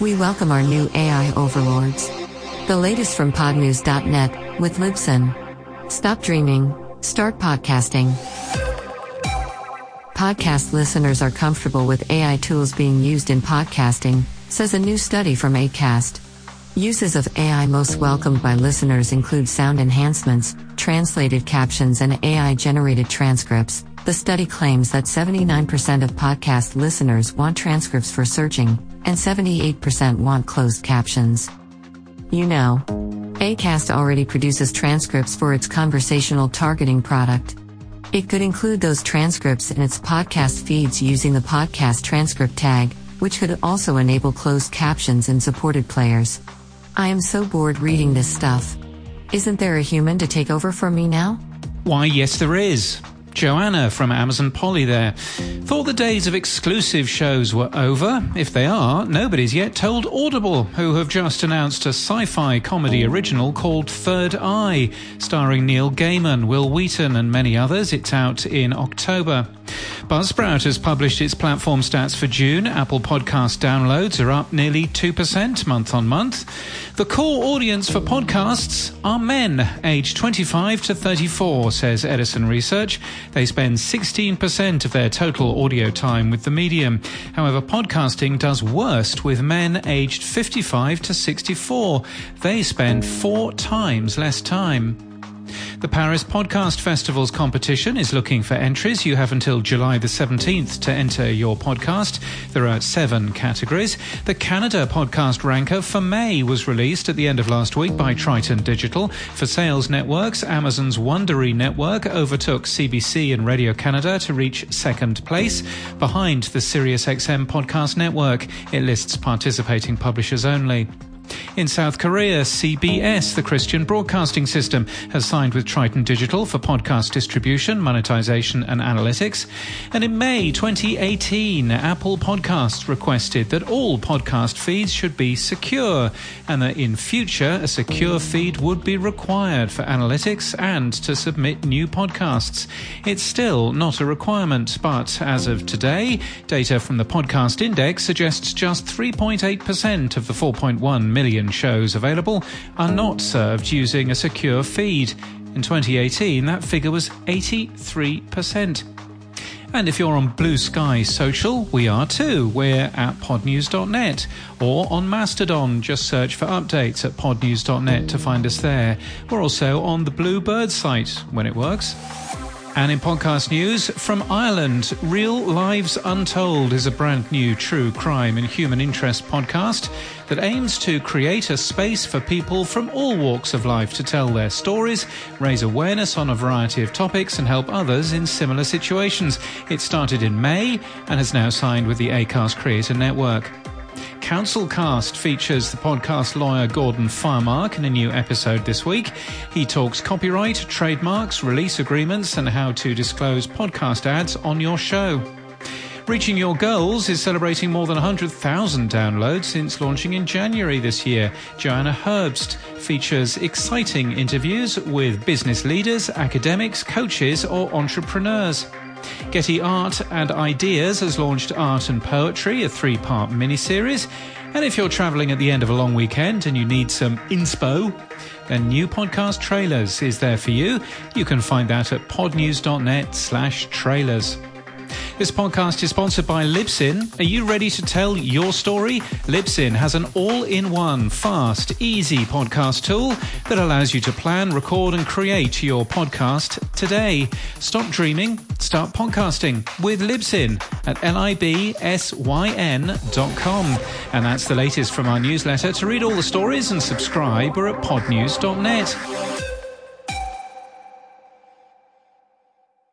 We welcome our new AI overlords. The latest from podnews.net with Libsyn. Stop dreaming, start podcasting. Podcast listeners are comfortable with AI tools being used in podcasting, says a new study from ACAST. Uses of AI most welcomed by listeners include sound enhancements, translated captions, and AI generated transcripts. The study claims that 79% of podcast listeners want transcripts for searching, and 78% want closed captions. You know, ACAST already produces transcripts for its conversational targeting product. It could include those transcripts in its podcast feeds using the podcast transcript tag, which could also enable closed captions in supported players. I am so bored reading this stuff. Isn't there a human to take over for me now? Why, yes, there is. Joanna from Amazon Polly there. Thought the days of exclusive shows were over. If they are, nobody's yet told Audible, who have just announced a sci fi comedy original called Third Eye, starring Neil Gaiman, Wil Wheaton, and many others. It's out in October. Buzzsprout has published its platform stats for June. Apple Podcast downloads are up nearly 2% month on month. The core audience for podcasts are men aged 25 to 34, says Edison Research. They spend 16% of their total audio time with the medium. However, podcasting does worst with men aged 55 to 64. They spend four times less time. The Paris Podcast Festival's competition is looking for entries. You have until July the 17th to enter your podcast. There are seven categories. The Canada Podcast Ranker for May was released at the end of last week by Triton Digital. For sales networks, Amazon's Wondery network overtook CBC and Radio Canada to reach second place, behind the SiriusXM podcast network. It lists participating publishers only. In South Korea, CBS, the Christian Broadcasting System, has signed with Triton Digital for podcast distribution, monetization, and analytics. And in May 2018, Apple Podcasts requested that all podcast feeds should be secure, and that in future, a secure feed would be required for analytics and to submit new podcasts. It's still not a requirement, but as of today, data from the Podcast Index suggests just 3.8% of the 4.1 million shows available are not served using a secure feed. In 2018, that figure was 83%. And if you're on Blue Sky Social, we are too. We're at podnews.net or on Mastodon. Just search for updates at podnews.net to find us there. We're also on the Bluebird site when it works. And in podcast news from Ireland, Real Lives Untold is a brand new true crime and human interest podcast that aims to create a space for people from all walks of life to tell their stories, raise awareness on a variety of topics, and help others in similar situations. It started in May and has now signed with the ACAST Creator Network. Council Cast features the podcast lawyer Gordon Firemark in a new episode this week. He talks copyright, trademarks, release agreements, and how to disclose podcast ads on your show. Reaching Your Goals is celebrating more than 100,000 downloads since launching in January this year. Joanna Herbst features exciting interviews with business leaders, academics, coaches, or entrepreneurs. Getty Art and Ideas has launched Art and Poetry, a three part miniseries. And if you're travelling at the end of a long weekend and you need some inspo, then New Podcast Trailers is there for you. You can find that at podnews.net slash trailers. This podcast is sponsored by Libsyn. Are you ready to tell your story? Libsyn has an all in one, fast, easy podcast tool that allows you to plan, record, and create your podcast today. Stop dreaming, start podcasting with Libsyn at libsyn.com. And that's the latest from our newsletter. To read all the stories and subscribe, we're at podnews.net.